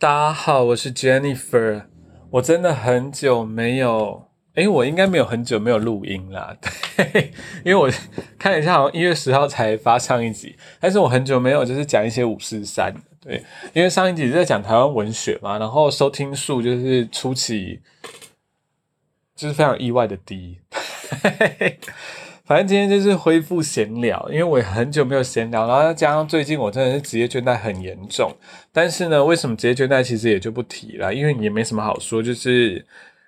大家好，我是 Jennifer。我真的很久没有，诶，我应该没有很久没有录音啦。对，因为我看一下，好像一月十号才发上一集，但是我很久没有就是讲一些五四三。对，因为上一集是在讲台湾文学嘛，然后收听数就是初期就是非常意外的低。反正今天就是恢复闲聊，因为我很久没有闲聊，然后加上最近我真的是职业倦怠很严重。但是呢，为什么职业倦怠其实也就不提了，因为也没什么好说，就是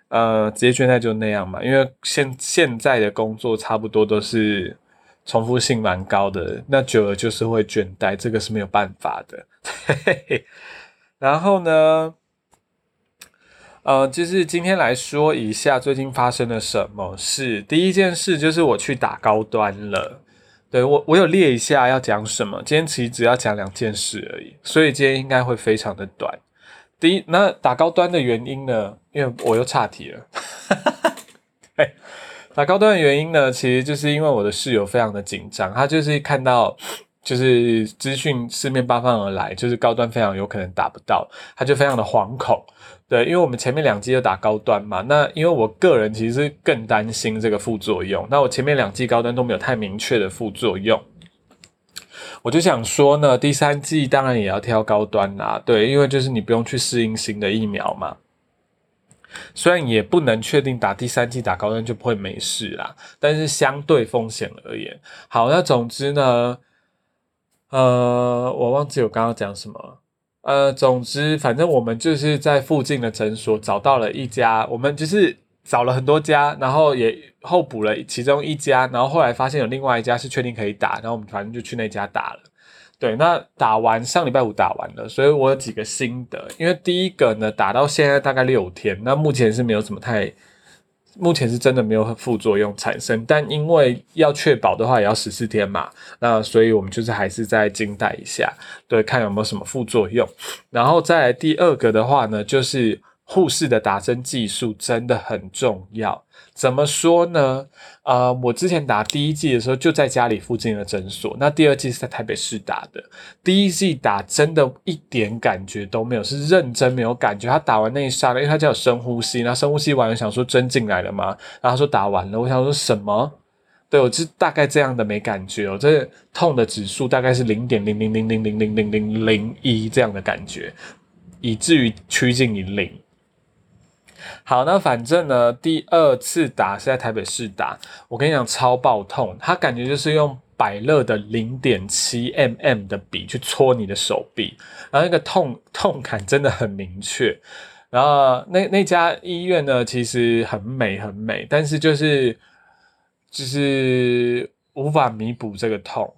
呃，职业倦怠就那样嘛。因为现现在的工作差不多都是重复性蛮高的，那久了就是会倦怠，这个是没有办法的。然后呢？呃，就是今天来说一下最近发生了什么事。第一件事就是我去打高端了，对我我有列一下要讲什么。今天其实只要讲两件事而已，所以今天应该会非常的短。第一，那打高端的原因呢？因为我又岔题了。对，打高端的原因呢，其实就是因为我的室友非常的紧张，他就是看到就是资讯四面八方而来，就是高端非常有可能打不到，他就非常的惶恐。对，因为我们前面两季都打高端嘛，那因为我个人其实更担心这个副作用。那我前面两季高端都没有太明确的副作用，我就想说呢，第三季当然也要挑高端啦。对，因为就是你不用去适应新的疫苗嘛。虽然也不能确定打第三季打高端就不会没事啦，但是相对风险而言，好，那总之呢，呃，我忘记我刚刚讲什么。呃，总之，反正我们就是在附近的诊所找到了一家，我们就是找了很多家，然后也候补了其中一家，然后后来发现有另外一家是确定可以打，然后我们反正就去那家打了。对，那打完上礼拜五打完了，所以我有几个心得，因为第一个呢，打到现在大概六天，那目前是没有什么太。目前是真的没有副作用产生，但因为要确保的话也要十四天嘛，那所以我们就是还是在静待一下，对，看有没有什么副作用。然后再来第二个的话呢，就是护士的打针技术真的很重要。怎么说呢？呃，我之前打第一季的时候就在家里附近的诊所，那第二季是在台北市打的。第一季打真的一点感觉都没有，是认真没有感觉。他打完那一刹那，因为他叫深呼吸，那深呼吸完了想说针进来了吗？然后他说打完了，我想说什么？对我就大概这样的没感觉哦，这痛的指数大概是零点零零零零零零零零零一这样的感觉，以至于趋近于零。好，那反正呢，第二次打是在台北市打，我跟你讲超爆痛，他感觉就是用百乐的零点七 mm 的笔去戳你的手臂，然后那个痛痛感真的很明确。然后那那家医院呢，其实很美很美，但是就是就是无法弥补这个痛。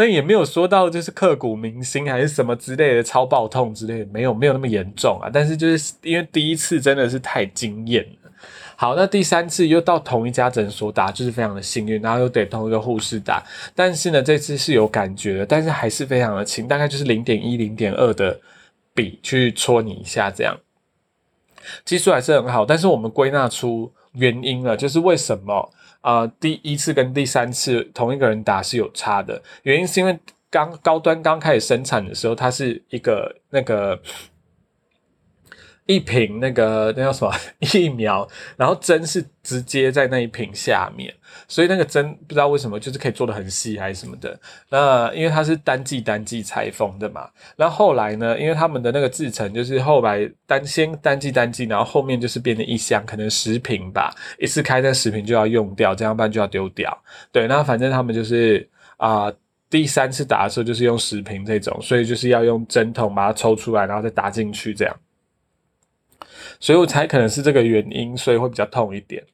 但也没有说到就是刻骨铭心还是什么之类的超爆痛之类的，没有没有那么严重啊。但是就是因为第一次真的是太惊艳了。好，那第三次又到同一家诊所打，就是非常的幸运，然后又得同一个护士打。但是呢，这次是有感觉的，但是还是非常的轻，大概就是零点一、零点二的笔去戳你一下这样，技术还是很好。但是我们归纳出原因了，就是为什么？啊，第一次跟第三次同一个人打是有差的，原因是因为刚高端刚开始生产的时候，它是一个那个。一瓶那个那叫什么 疫苗，然后针是直接在那一瓶下面，所以那个针不知道为什么就是可以做的很细还是什么的。那因为它是单剂单剂拆封的嘛，那后来呢，因为他们的那个制成就是后来单先单剂单剂，然后后面就是变成一箱，可能十瓶吧，一次开那十瓶就要用掉，这样办就要丢掉。对，那反正他们就是啊，第三次打的时候就是用十瓶这种，所以就是要用针筒把它抽出来，然后再打进去这样。所以我猜可能是这个原因，所以会比较痛一点。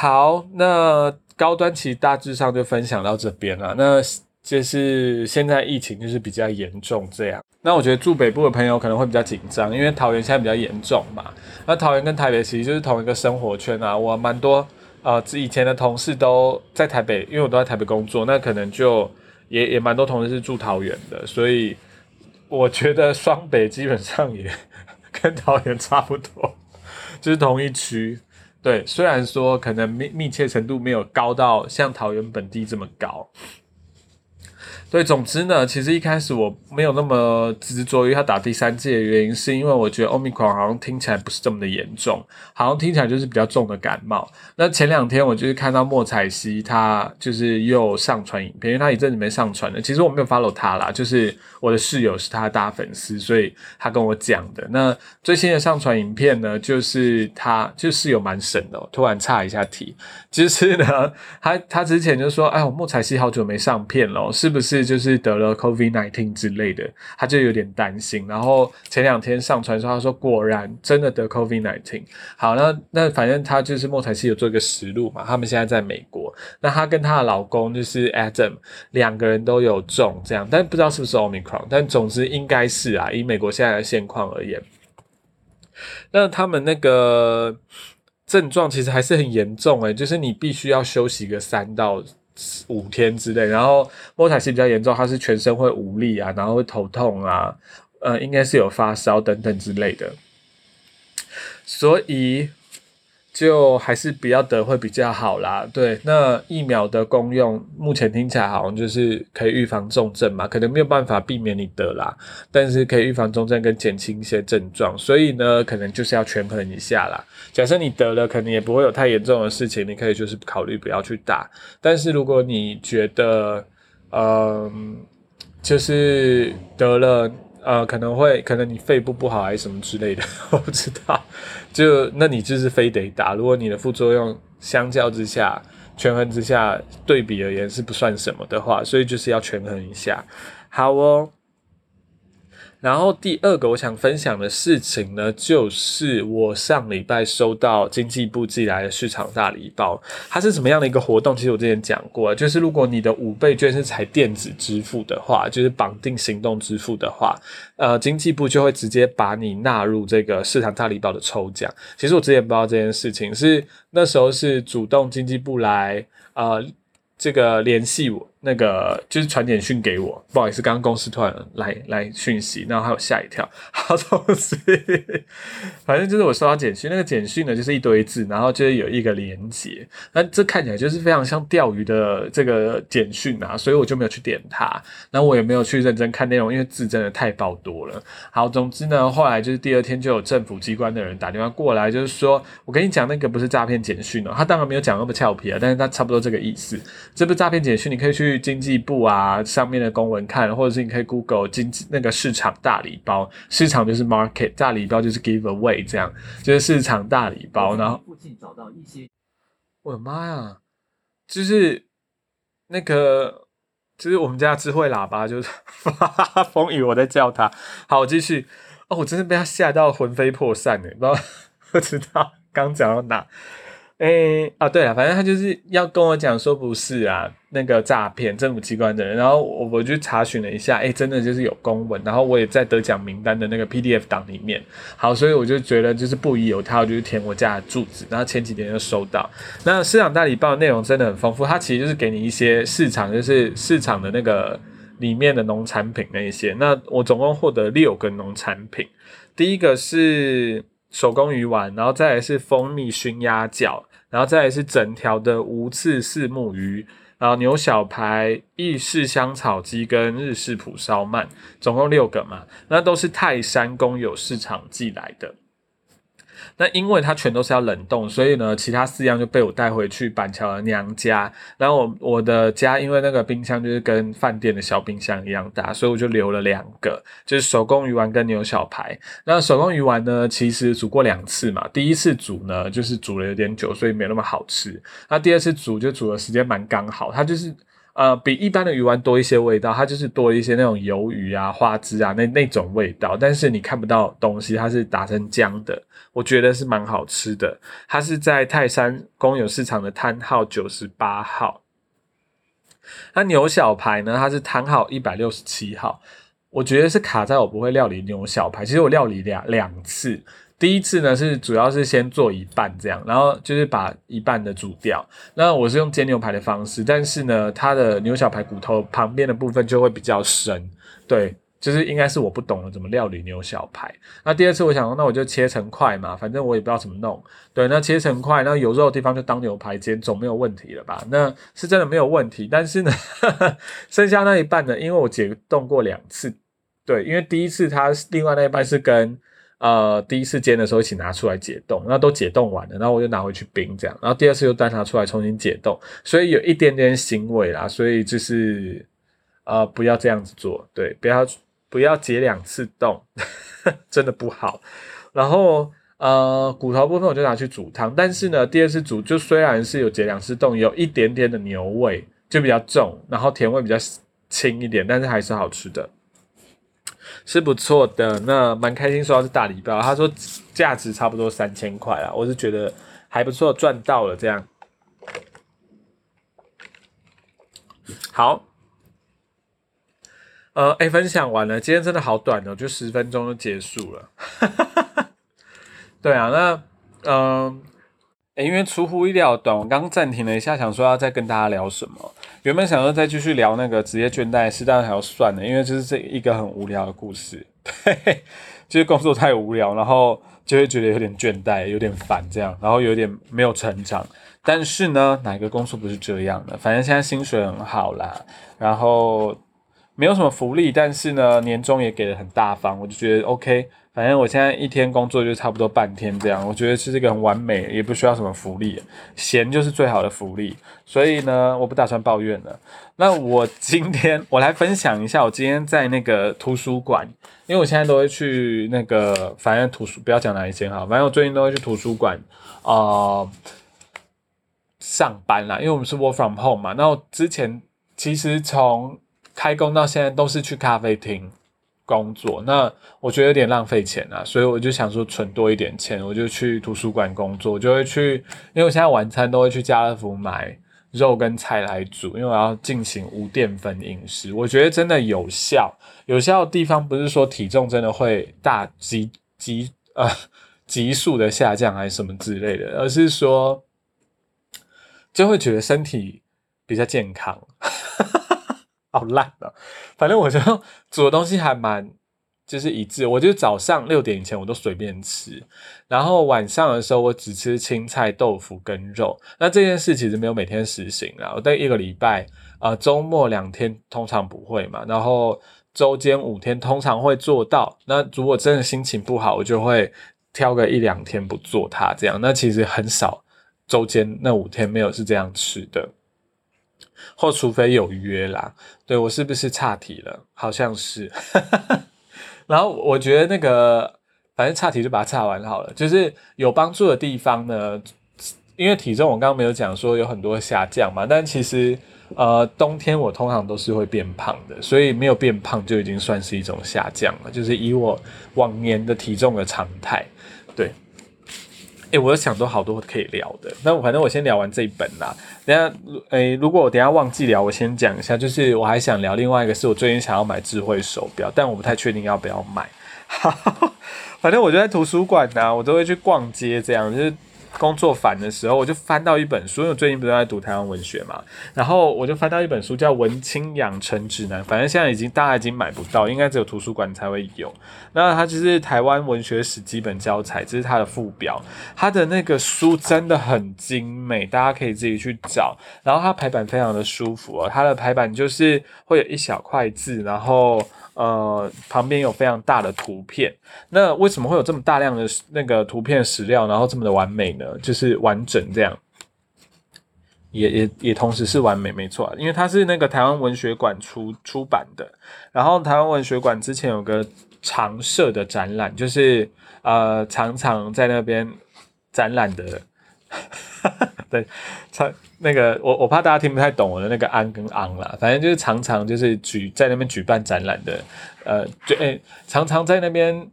好，那高端其实大致上就分享到这边了。那就是现在疫情就是比较严重这样。那我觉得住北部的朋友可能会比较紧张，因为桃园现在比较严重嘛。那桃园跟台北其实就是同一个生活圈啊。我蛮多呃以前的同事都在台北，因为我都在台北工作，那可能就也也蛮多同事是住桃园的，所以我觉得双北基本上也。跟桃园差不多，就是同一区。对，虽然说可能密密切程度没有高到像桃园本地这么高。对，总之呢，其实一开始我没有那么执着于他打第三剂的原因，是因为我觉得 Omicron 好像听起来不是这么的严重，好像听起来就是比较重的感冒。那前两天我就是看到莫彩希他就是又上传影片，因为他一阵子没上传了。其实我没有 follow 他啦，就是我的室友是他的大粉丝，所以他跟我讲的。那最新的上传影片呢，就是他就室友蛮神的。突然岔一下题，就是呢，他他之前就说，哎，我莫彩希好久没上片了，是不是？就是得了 COVID nineteen 之类的，他就有点担心。然后前两天上传说，他说果然真的得 COVID nineteen。好，那那反正他就是莫彩希有做一个实录嘛，他们现在在美国。那她跟她的老公就是 Adam 两个人都有中这样，但不知道是不是 Omicron，但总之应该是啊，以美国现在的现况而言。那他们那个症状其实还是很严重诶，就是你必须要休息个三到。五天之内，然后莫彩西比较严重，他是全身会无力啊，然后会头痛啊，呃，应该是有发烧等等之类的，所以。就还是不要得会比较好啦。对，那疫苗的功用目前听起来好像就是可以预防重症嘛，可能没有办法避免你得啦，但是可以预防重症跟减轻一些症状，所以呢，可能就是要权衡一下啦。假设你得了，可能也不会有太严重的事情，你可以就是考虑不要去打。但是如果你觉得，嗯，就是得了。呃，可能会，可能你肺部不好还是什么之类的，我不知道。就那你就是非得打。如果你的副作用相较之下、权衡之下对比而言是不算什么的话，所以就是要权衡一下。好哦。然后第二个我想分享的事情呢，就是我上礼拜收到经济部寄来的市场大礼包。它是什么样的一个活动？其实我之前讲过，就是如果你的五倍券是采电子支付的话，就是绑定行动支付的话，呃，经济部就会直接把你纳入这个市场大礼包的抽奖。其实我之前不知道这件事情，是那时候是主动经济部来呃这个联系我。那个就是传简讯给我，不好意思，刚刚公司突然来来讯息，然后还有吓一跳。好，总之，反正就是我收到简讯，那个简讯呢就是一堆字，然后就是有一个连接，那这看起来就是非常像钓鱼的这个简讯啊，所以我就没有去点它，然后我也没有去认真看内容，因为字真的太爆多了。好，总之呢，后来就是第二天就有政府机关的人打电话过来，就是说我跟你讲那个不是诈骗简讯哦，他当然没有讲那么俏皮啊，但是他差不多这个意思，这不是诈骗简讯，你可以去。去经济部啊上面的公文看，或者是你可以 Google 经济那个市场大礼包，市场就是 market 大礼包就是 give away 这样，就是市场大礼包。然后附近找到一些，我的妈呀，就是那个就是我们家智慧喇叭，就是风雨我在叫他。好，我继续。哦，我真的被他吓到魂飞魄散呢，不知道不知道刚讲到哪。诶啊，对了，反正他就是要跟我讲说不是啊，那个诈骗政府机关的人，然后我我就查询了一下，诶，真的就是有公文，然后我也在得奖名单的那个 PDF 档里面，好，所以我就觉得就是不疑有他，我就填我家的住址，然后前几天就收到。那市场大礼包内容真的很丰富，它其实就是给你一些市场，就是市场的那个里面的农产品那一些。那我总共获得六个农产品，第一个是。手工鱼丸，然后再来是蜂蜜熏鸭脚，然后再来是整条的无刺四目鱼，然后牛小排、意式香草鸡跟日式蒲烧鳗，总共六个嘛，那都是泰山公有市场寄来的。那因为它全都是要冷冻，所以呢，其他四样就被我带回去板桥的娘家。然后我我的家因为那个冰箱就是跟饭店的小冰箱一样大，所以我就留了两个，就是手工鱼丸跟牛小排。那手工鱼丸呢，其实煮过两次嘛，第一次煮呢就是煮了有点久，所以没那么好吃。那第二次煮就煮的时间蛮刚好，它就是。呃，比一般的鱼丸多一些味道，它就是多一些那种鱿鱼啊、花枝啊那那种味道，但是你看不到东西，它是打成浆的，我觉得是蛮好吃的。它是在泰山公有市场的摊号九十八号，那牛小排呢，它是摊号一百六十七号，我觉得是卡在我不会料理牛小排，其实我料理两两次。第一次呢是主要是先做一半这样，然后就是把一半的煮掉。那我是用煎牛排的方式，但是呢，它的牛小排骨头旁边的部分就会比较深，对，就是应该是我不懂了怎么料理牛小排。那第二次我想，那我就切成块嘛，反正我也不知道怎么弄。对，那切成块，那有肉的地方就当牛排煎，总没有问题了吧？那是真的没有问题。但是呢，剩下那一半呢，因为我解冻过两次，对，因为第一次它另外那一半是跟呃第一次煎的时候一起拿出来解冻，那都解冻完了，然后我就拿回去冰这样，然后第二次又再拿出来重新解冻，所以有一点点腥味啦，所以就是呃不要这样子做，对，不要。不要解两次冻，真的不好。然后呃，骨头部分我就拿去煮汤，但是呢，第二次煮就虽然是有解两次冻，有一点点的牛味，就比较重，然后甜味比较轻一点，但是还是好吃的，是不错的。那蛮开心收到是大礼包，他说价值差不多三千块啊，我是觉得还不错，赚到了这样。好。呃，哎，分享完了，今天真的好短哦，就十分钟就结束了。对啊，那嗯，哎，因为出乎意料短，我刚暂停了一下，想说要再跟大家聊什么。原本想要再继续聊那个职业倦怠，是但还要算的，因为就是这一个很无聊的故事。对，就是工作太无聊，然后就会觉得有点倦怠，有点烦这样，然后有点没有成长。但是呢，哪个工作不是这样的？反正现在薪水很好啦，然后。没有什么福利，但是呢，年终也给的很大方，我就觉得 OK。反正我现在一天工作就差不多半天这样，我觉得是这个很完美，也不需要什么福利，闲就是最好的福利。所以呢，我不打算抱怨了。那我今天我来分享一下，我今天在那个图书馆，因为我现在都会去那个，反正图书不要讲哪一间哈，反正我最近都会去图书馆啊上班啦，因为我们是 work from home 嘛。那我之前其实从开工到现在都是去咖啡厅工作，那我觉得有点浪费钱啊，所以我就想说存多一点钱，我就去图书馆工作，我就会去，因为我现在晚餐都会去家乐福买肉跟菜来煮，因为我要进行无淀粉饮食，我觉得真的有效。有效的地方不是说体重真的会大急急呃 急速的下降还是什么之类的，而是说就会觉得身体比较健康。好烂啊！反正我就 煮的东西还蛮就是一致，我就早上六点以前我都随便吃，然后晚上的时候我只吃青菜、豆腐跟肉。那这件事其实没有每天实行啦，我待一个礼拜，呃，周末两天通常不会嘛，然后周间五天通常会做到。那如果真的心情不好，我就会挑个一两天不做它，这样。那其实很少周间那五天没有是这样吃的。或除非有约啦，对我是不是岔题了？好像是。然后我觉得那个，反正岔题就把它岔完好了。就是有帮助的地方呢，因为体重我刚刚没有讲说有很多下降嘛，但其实呃冬天我通常都是会变胖的，所以没有变胖就已经算是一种下降了。就是以我往年的体重的常态，对。哎，我有想到好多可以聊的，那反正我先聊完这一本啦。等下，诶，如果我等下忘记聊，我先讲一下，就是我还想聊另外一个，是我最近想要买智慧手表，但我不太确定要不要买。反正我就在图书馆呐，我都会去逛街，这样就是。工作烦的时候，我就翻到一本书，因为我最近不是在读台湾文学嘛，然后我就翻到一本书叫《文青养成指南》，反正现在已经大家已经买不到，应该只有图书馆才会有。那它就是台湾文学史基本教材，这是它的副表。它的那个书真的很精美，大家可以自己去找。然后它排版非常的舒服哦，它的排版就是会有一小块字，然后。呃，旁边有非常大的图片，那为什么会有这么大量的那个图片史料，然后这么的完美呢？就是完整这样，也也也同时是完美，没错，因为它是那个台湾文学馆出出版的，然后台湾文学馆之前有个常设的展览，就是呃常常在那边展览的。对，常那个我我怕大家听不太懂我的那个安跟昂啦，反正就是常常就是举在那边举办展览的，呃，就诶常常在那边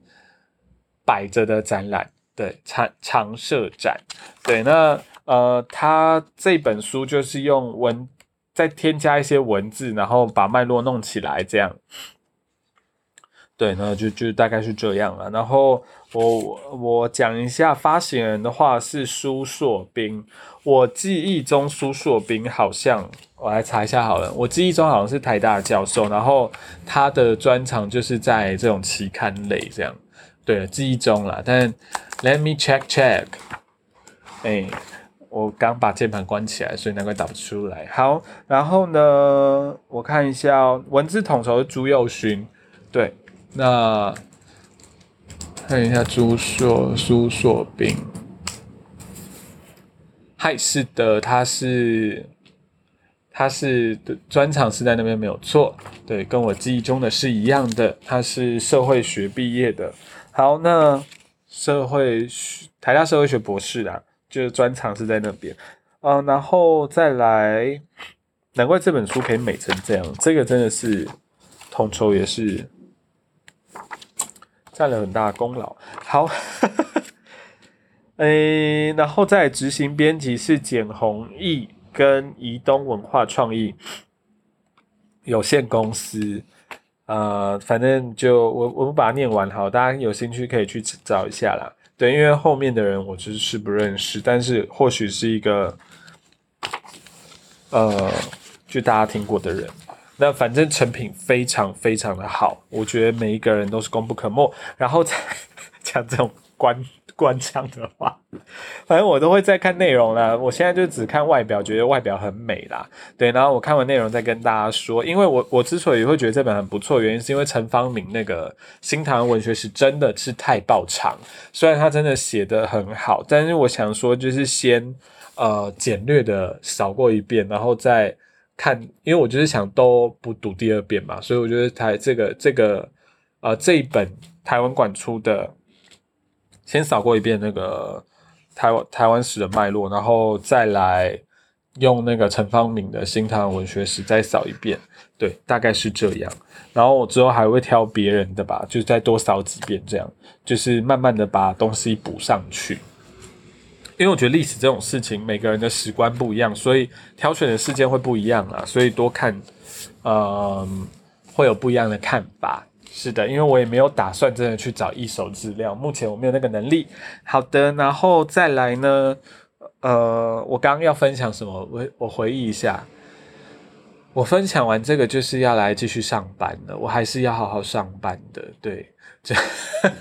摆着的展览，对，常常设展，对，那呃他这本书就是用文再添加一些文字，然后把脉络弄起来这样。对，那就就大概是这样了。然后我我讲一下发行人的话是苏硕斌，我记忆中苏硕斌好像我来查一下好了，我记忆中好像是台大教授，然后他的专长就是在这种期刊类这样。对，记忆中了，但 Let me check check。哎，我刚把键盘关起来，所以难怪打不出来。好，然后呢，我看一下文字统筹朱佑勋，对。那看一下朱硕苏硕斌，嗨，是的，他是他是的专场是在那边没有错，对，跟我记忆中的是一样的，他是社会学毕业的。好，那社会学台大社会学博士啦，就是专场是在那边，嗯，然后再来，难怪这本书可以美成这样，这个真的是统筹也是。占了很大功劳。好，诶，然后再执行编辑是简弘毅跟移东文化创意有限公司。呃，反正就我我们把它念完好，大家有兴趣可以去找一下啦。对，因为后面的人我就是不认识，但是或许是一个呃，就大家听过的人。那反正成品非常非常的好，我觉得每一个人都是功不可没。然后再 讲这种官官腔的话，反正我都会再看内容啦。我现在就只看外表，觉得外表很美啦。对，然后我看完内容再跟大家说。因为我我之所以会觉得这本很不错，原因是因为陈方明那个新唐文学史真的是太爆长，虽然他真的写的很好，但是我想说就是先呃简略的扫过一遍，然后再。看，因为我就是想都不读第二遍嘛，所以我觉得台这个这个呃这一本台湾馆出的，先扫过一遍那个台湾台湾史的脉络，然后再来用那个陈方敏的新台湾文学史再扫一遍，对，大概是这样。然后我之后还会挑别人的吧，就再多扫几遍，这样就是慢慢的把东西补上去。因为我觉得历史这种事情，每个人的史观不一样，所以挑选的事件会不一样啊。所以多看，呃，会有不一样的看法。是的，因为我也没有打算真的去找一手资料，目前我没有那个能力。好的，然后再来呢，呃，我刚刚要分享什么？我我回忆一下，我分享完这个就是要来继续上班的，我还是要好好上班的。对，这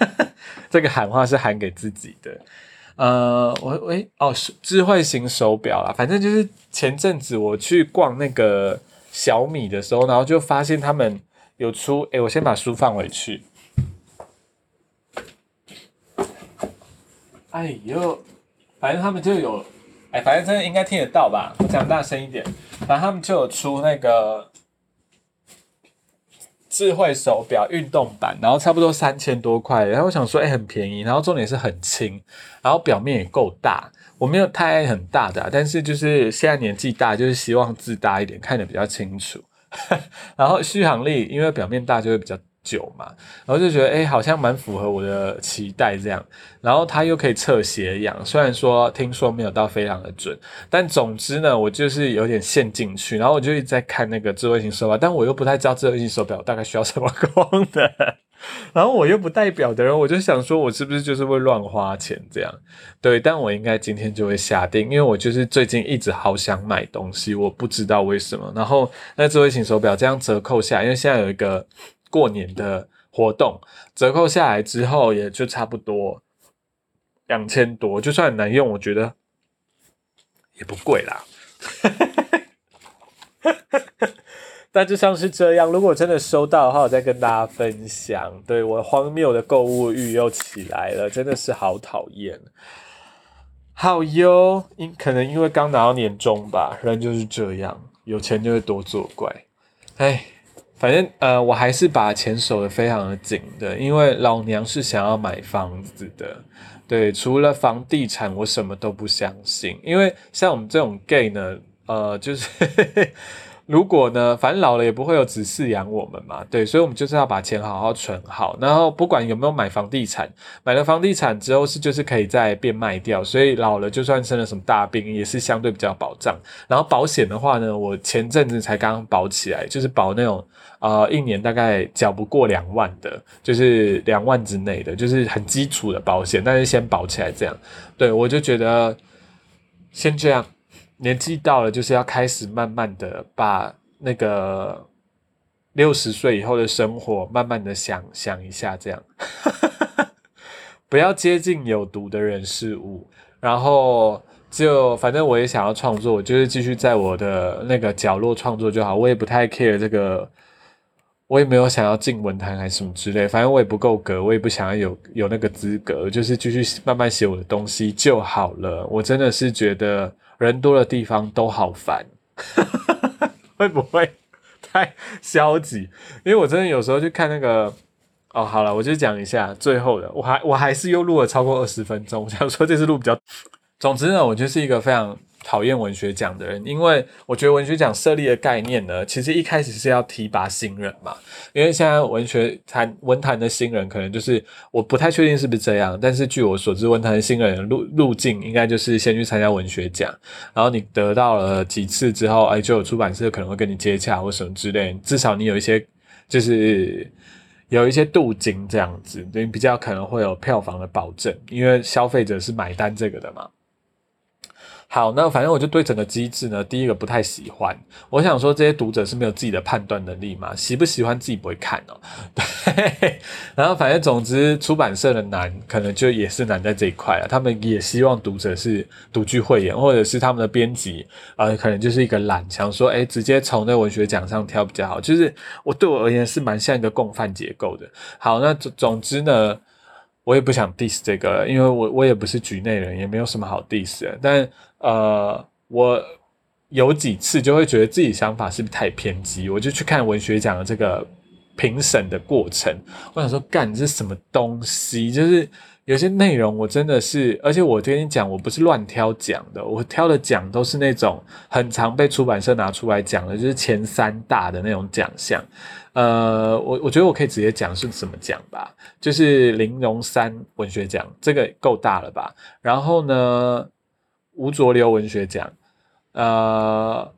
这个喊话是喊给自己的。呃，我喂哦，智慧型手表啦，反正就是前阵子我去逛那个小米的时候，然后就发现他们有出，哎，我先把书放回去。哎呦，反正他们就有，哎，反正真的应该听得到吧？我讲大声一点，反正他们就有出那个。智慧手表运动版，然后差不多三千多块，然后我想说，哎，很便宜，然后重点是很轻，然后表面也够大，我没有太很大的，但是就是现在年纪大，就是希望字大一点，看得比较清楚，然后续航力，因为表面大就会比较。久嘛，然后就觉得哎，好像蛮符合我的期待这样。然后它又可以测血氧，虽然说听说没有到非常的准，但总之呢，我就是有点陷进去。然后我就一直在看那个智慧型手表，但我又不太知道智慧型手表大概需要什么功能。然后我又不代表的人，我就想说，我是不是就是会乱花钱这样？对，但我应该今天就会下定，因为我就是最近一直好想买东西，我不知道为什么。然后那智慧型手表这样折扣下，因为现在有一个。过年的活动折扣下来之后，也就差不多两千多，就算很难用，我觉得也不贵啦。但就像是这样，如果真的收到的话，我再跟大家分享。对我荒谬的购物欲又起来了，真的是好讨厌。好哟，因可能因为刚拿到年终吧，人就是这样，有钱就会多作怪。哎。反正呃，我还是把钱守得非常的紧的，因为老娘是想要买房子的。对，除了房地产，我什么都不相信。因为像我们这种 gay 呢，呃，就是如果呢，反正老了也不会有子嗣养我们嘛，对，所以我们就是要把钱好好存好，然后不管有没有买房地产，买了房地产之后是就是可以再变卖掉，所以老了就算生了什么大病也是相对比较保障。然后保险的话呢，我前阵子才刚保起来，就是保那种呃一年大概缴不过两万的，就是两万之内的，就是很基础的保险，但是先保起来这样，对我就觉得先这样。年纪到了，就是要开始慢慢的把那个六十岁以后的生活，慢慢的想想一下，这样，不要接近有毒的人事物，然后就反正我也想要创作，我就是继续在我的那个角落创作就好，我也不太 care 这个，我也没有想要进文坛还是什么之类，反正我也不够格，我也不想要有有那个资格，就是继续慢慢写我的东西就好了。我真的是觉得。人多的地方都好烦，会不会太消极？因为我真的有时候去看那个，哦，好了，我就讲一下最后的，我还我还是又录了超过二十分钟，我想说这次录比较，总之呢，我就是一个非常。讨厌文学奖的人，因为我觉得文学奖设立的概念呢，其实一开始是要提拔新人嘛。因为现在文学坛文坛的新人，可能就是我不太确定是不是这样，但是据我所知，文坛新人路路径应该就是先去参加文学奖，然后你得到了几次之后，哎，就有出版社可能会跟你接洽或什么之类，至少你有一些就是有一些镀金这样子，等于比较可能会有票房的保证，因为消费者是买单这个的嘛。好，那反正我就对整个机制呢，第一个不太喜欢。我想说，这些读者是没有自己的判断能力嘛？喜不喜欢自己不会看哦。对，然后反正总之，出版社的难可能就也是难在这一块了。他们也希望读者是独具慧眼，或者是他们的编辑呃，可能就是一个懒，想说，哎，直接从那文学奖上挑比较好。就是我对我而言是蛮像一个共犯结构的。好，那总总之呢，我也不想 diss 这个，因为我我也不是局内人，也没有什么好 diss 的，但。呃，我有几次就会觉得自己想法是不是太偏激，我就去看文学奖的这个评审的过程，我想说，干这是什么东西？就是有些内容我真的是，而且我跟你讲，我不是乱挑奖的，我挑的奖都是那种很常被出版社拿出来讲的，就是前三大的那种奖项。呃，我我觉得我可以直接讲是什么奖吧，就是玲珑三文学奖，这个够大了吧？然后呢？吴浊流文学奖，呃，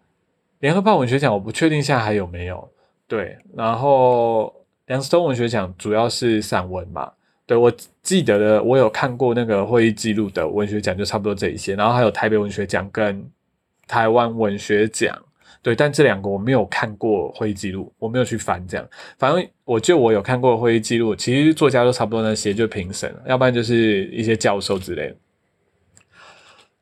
联合报文学奖我不确定现在还有没有。对，然后梁思通文学奖主要是散文嘛。对我记得的，我有看过那个会议记录的文学奖，就差不多这一些。然后还有台北文学奖跟台湾文学奖，对，但这两个我没有看过会议记录，我没有去翻这样。反正我就我有看过会议记录，其实作家都差不多那些，就评审，要不然就是一些教授之类的。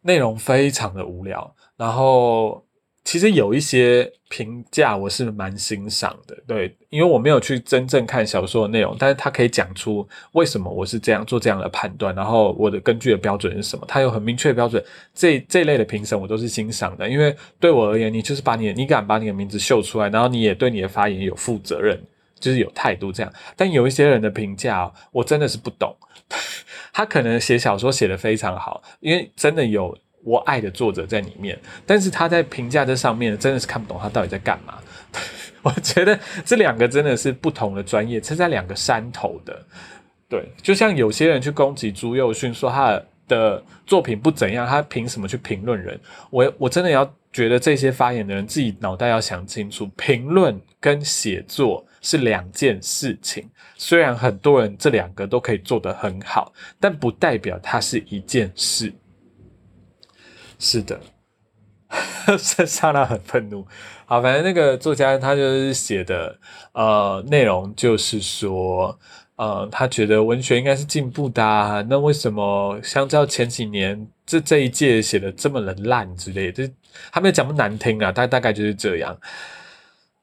内容非常的无聊，然后其实有一些评价我是蛮欣赏的，对，因为我没有去真正看小说的内容，但是他可以讲出为什么我是这样做这样的判断，然后我的根据的标准是什么，他有很明确的标准，这这类的评审我都是欣赏的，因为对我而言，你就是把你你敢把你的名字秀出来，然后你也对你的发言有负责任，就是有态度这样，但有一些人的评价我真的是不懂。他可能写小说写的非常好，因为真的有我爱的作者在里面，但是他在评价这上面真的是看不懂他到底在干嘛。我觉得这两个真的是不同的专业，是在两个山头的。对，就像有些人去攻击朱佑勋，说他的作品不怎样，他凭什么去评论人？我我真的要觉得这些发言的人自己脑袋要想清楚，评论跟写作。是两件事情，虽然很多人这两个都可以做得很好，但不代表它是一件事。是的，莎拉很愤怒。好，反正那个作家他就是写的，呃，内容就是说，呃，他觉得文学应该是进步的，那为什么相较前几年，这这一届写的这么的烂之类的？他没有讲不难听啊，但大概就是这样。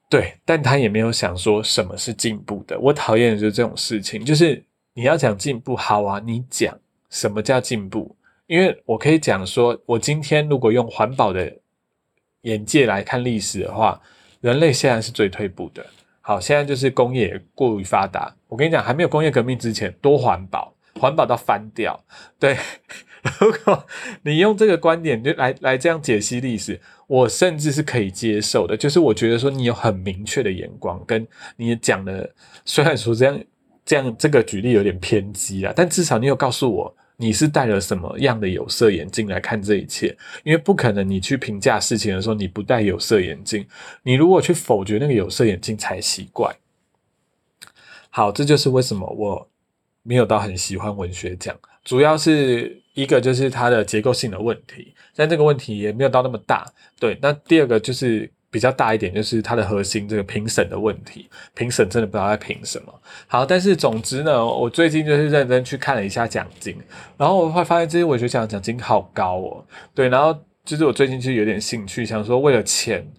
对，但他也没有想说什么是进步的。我讨厌的就是这种事情，就是你要讲进步，好啊，你讲什么叫进步？因为我可以讲说，我今天如果用环保的眼界来看历史的话，人类现在是最退步的。好，现在就是工业过于发达。我跟你讲，还没有工业革命之前，多环保，环保到翻掉。对，如果你用这个观点就来来这样解析历史。我甚至是可以接受的，就是我觉得说你有很明确的眼光，跟你讲的，虽然说这样这样这个举例有点偏激啊，但至少你有告诉我你是戴了什么样的有色眼镜来看这一切，因为不可能你去评价事情的时候你不戴有色眼镜，你如果去否决那个有色眼镜才奇怪。好，这就是为什么我没有到很喜欢文学奖，主要是。一个就是它的结构性的问题，但这个问题也没有到那么大。对，那第二个就是比较大一点，就是它的核心这个评审的问题，评审真的不知道在评什么。好，但是总之呢，我最近就是认真去看了一下奖金，然后我会发现这些文学奖奖金好高哦。对，然后就是我最近就有点兴趣，想说为了钱。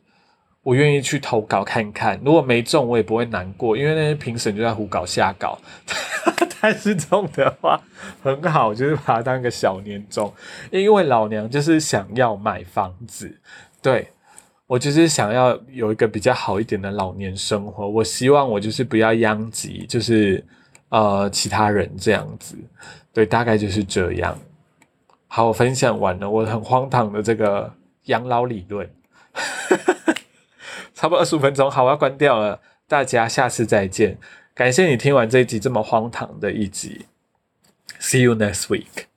我愿意去投稿看看，如果没中我也不会难过，因为那些评审就在胡搞瞎搞。但是中的话很好，就是把它当个小年终。因为老娘就是想要买房子，对我就是想要有一个比较好一点的老年生活。我希望我就是不要殃及，就是呃其他人这样子。对，大概就是这样。好，我分享完了，我很荒唐的这个养老理论。差不多二十五分钟，好，我要关掉了。大家下次再见，感谢你听完这一集这么荒唐的一集。See you next week.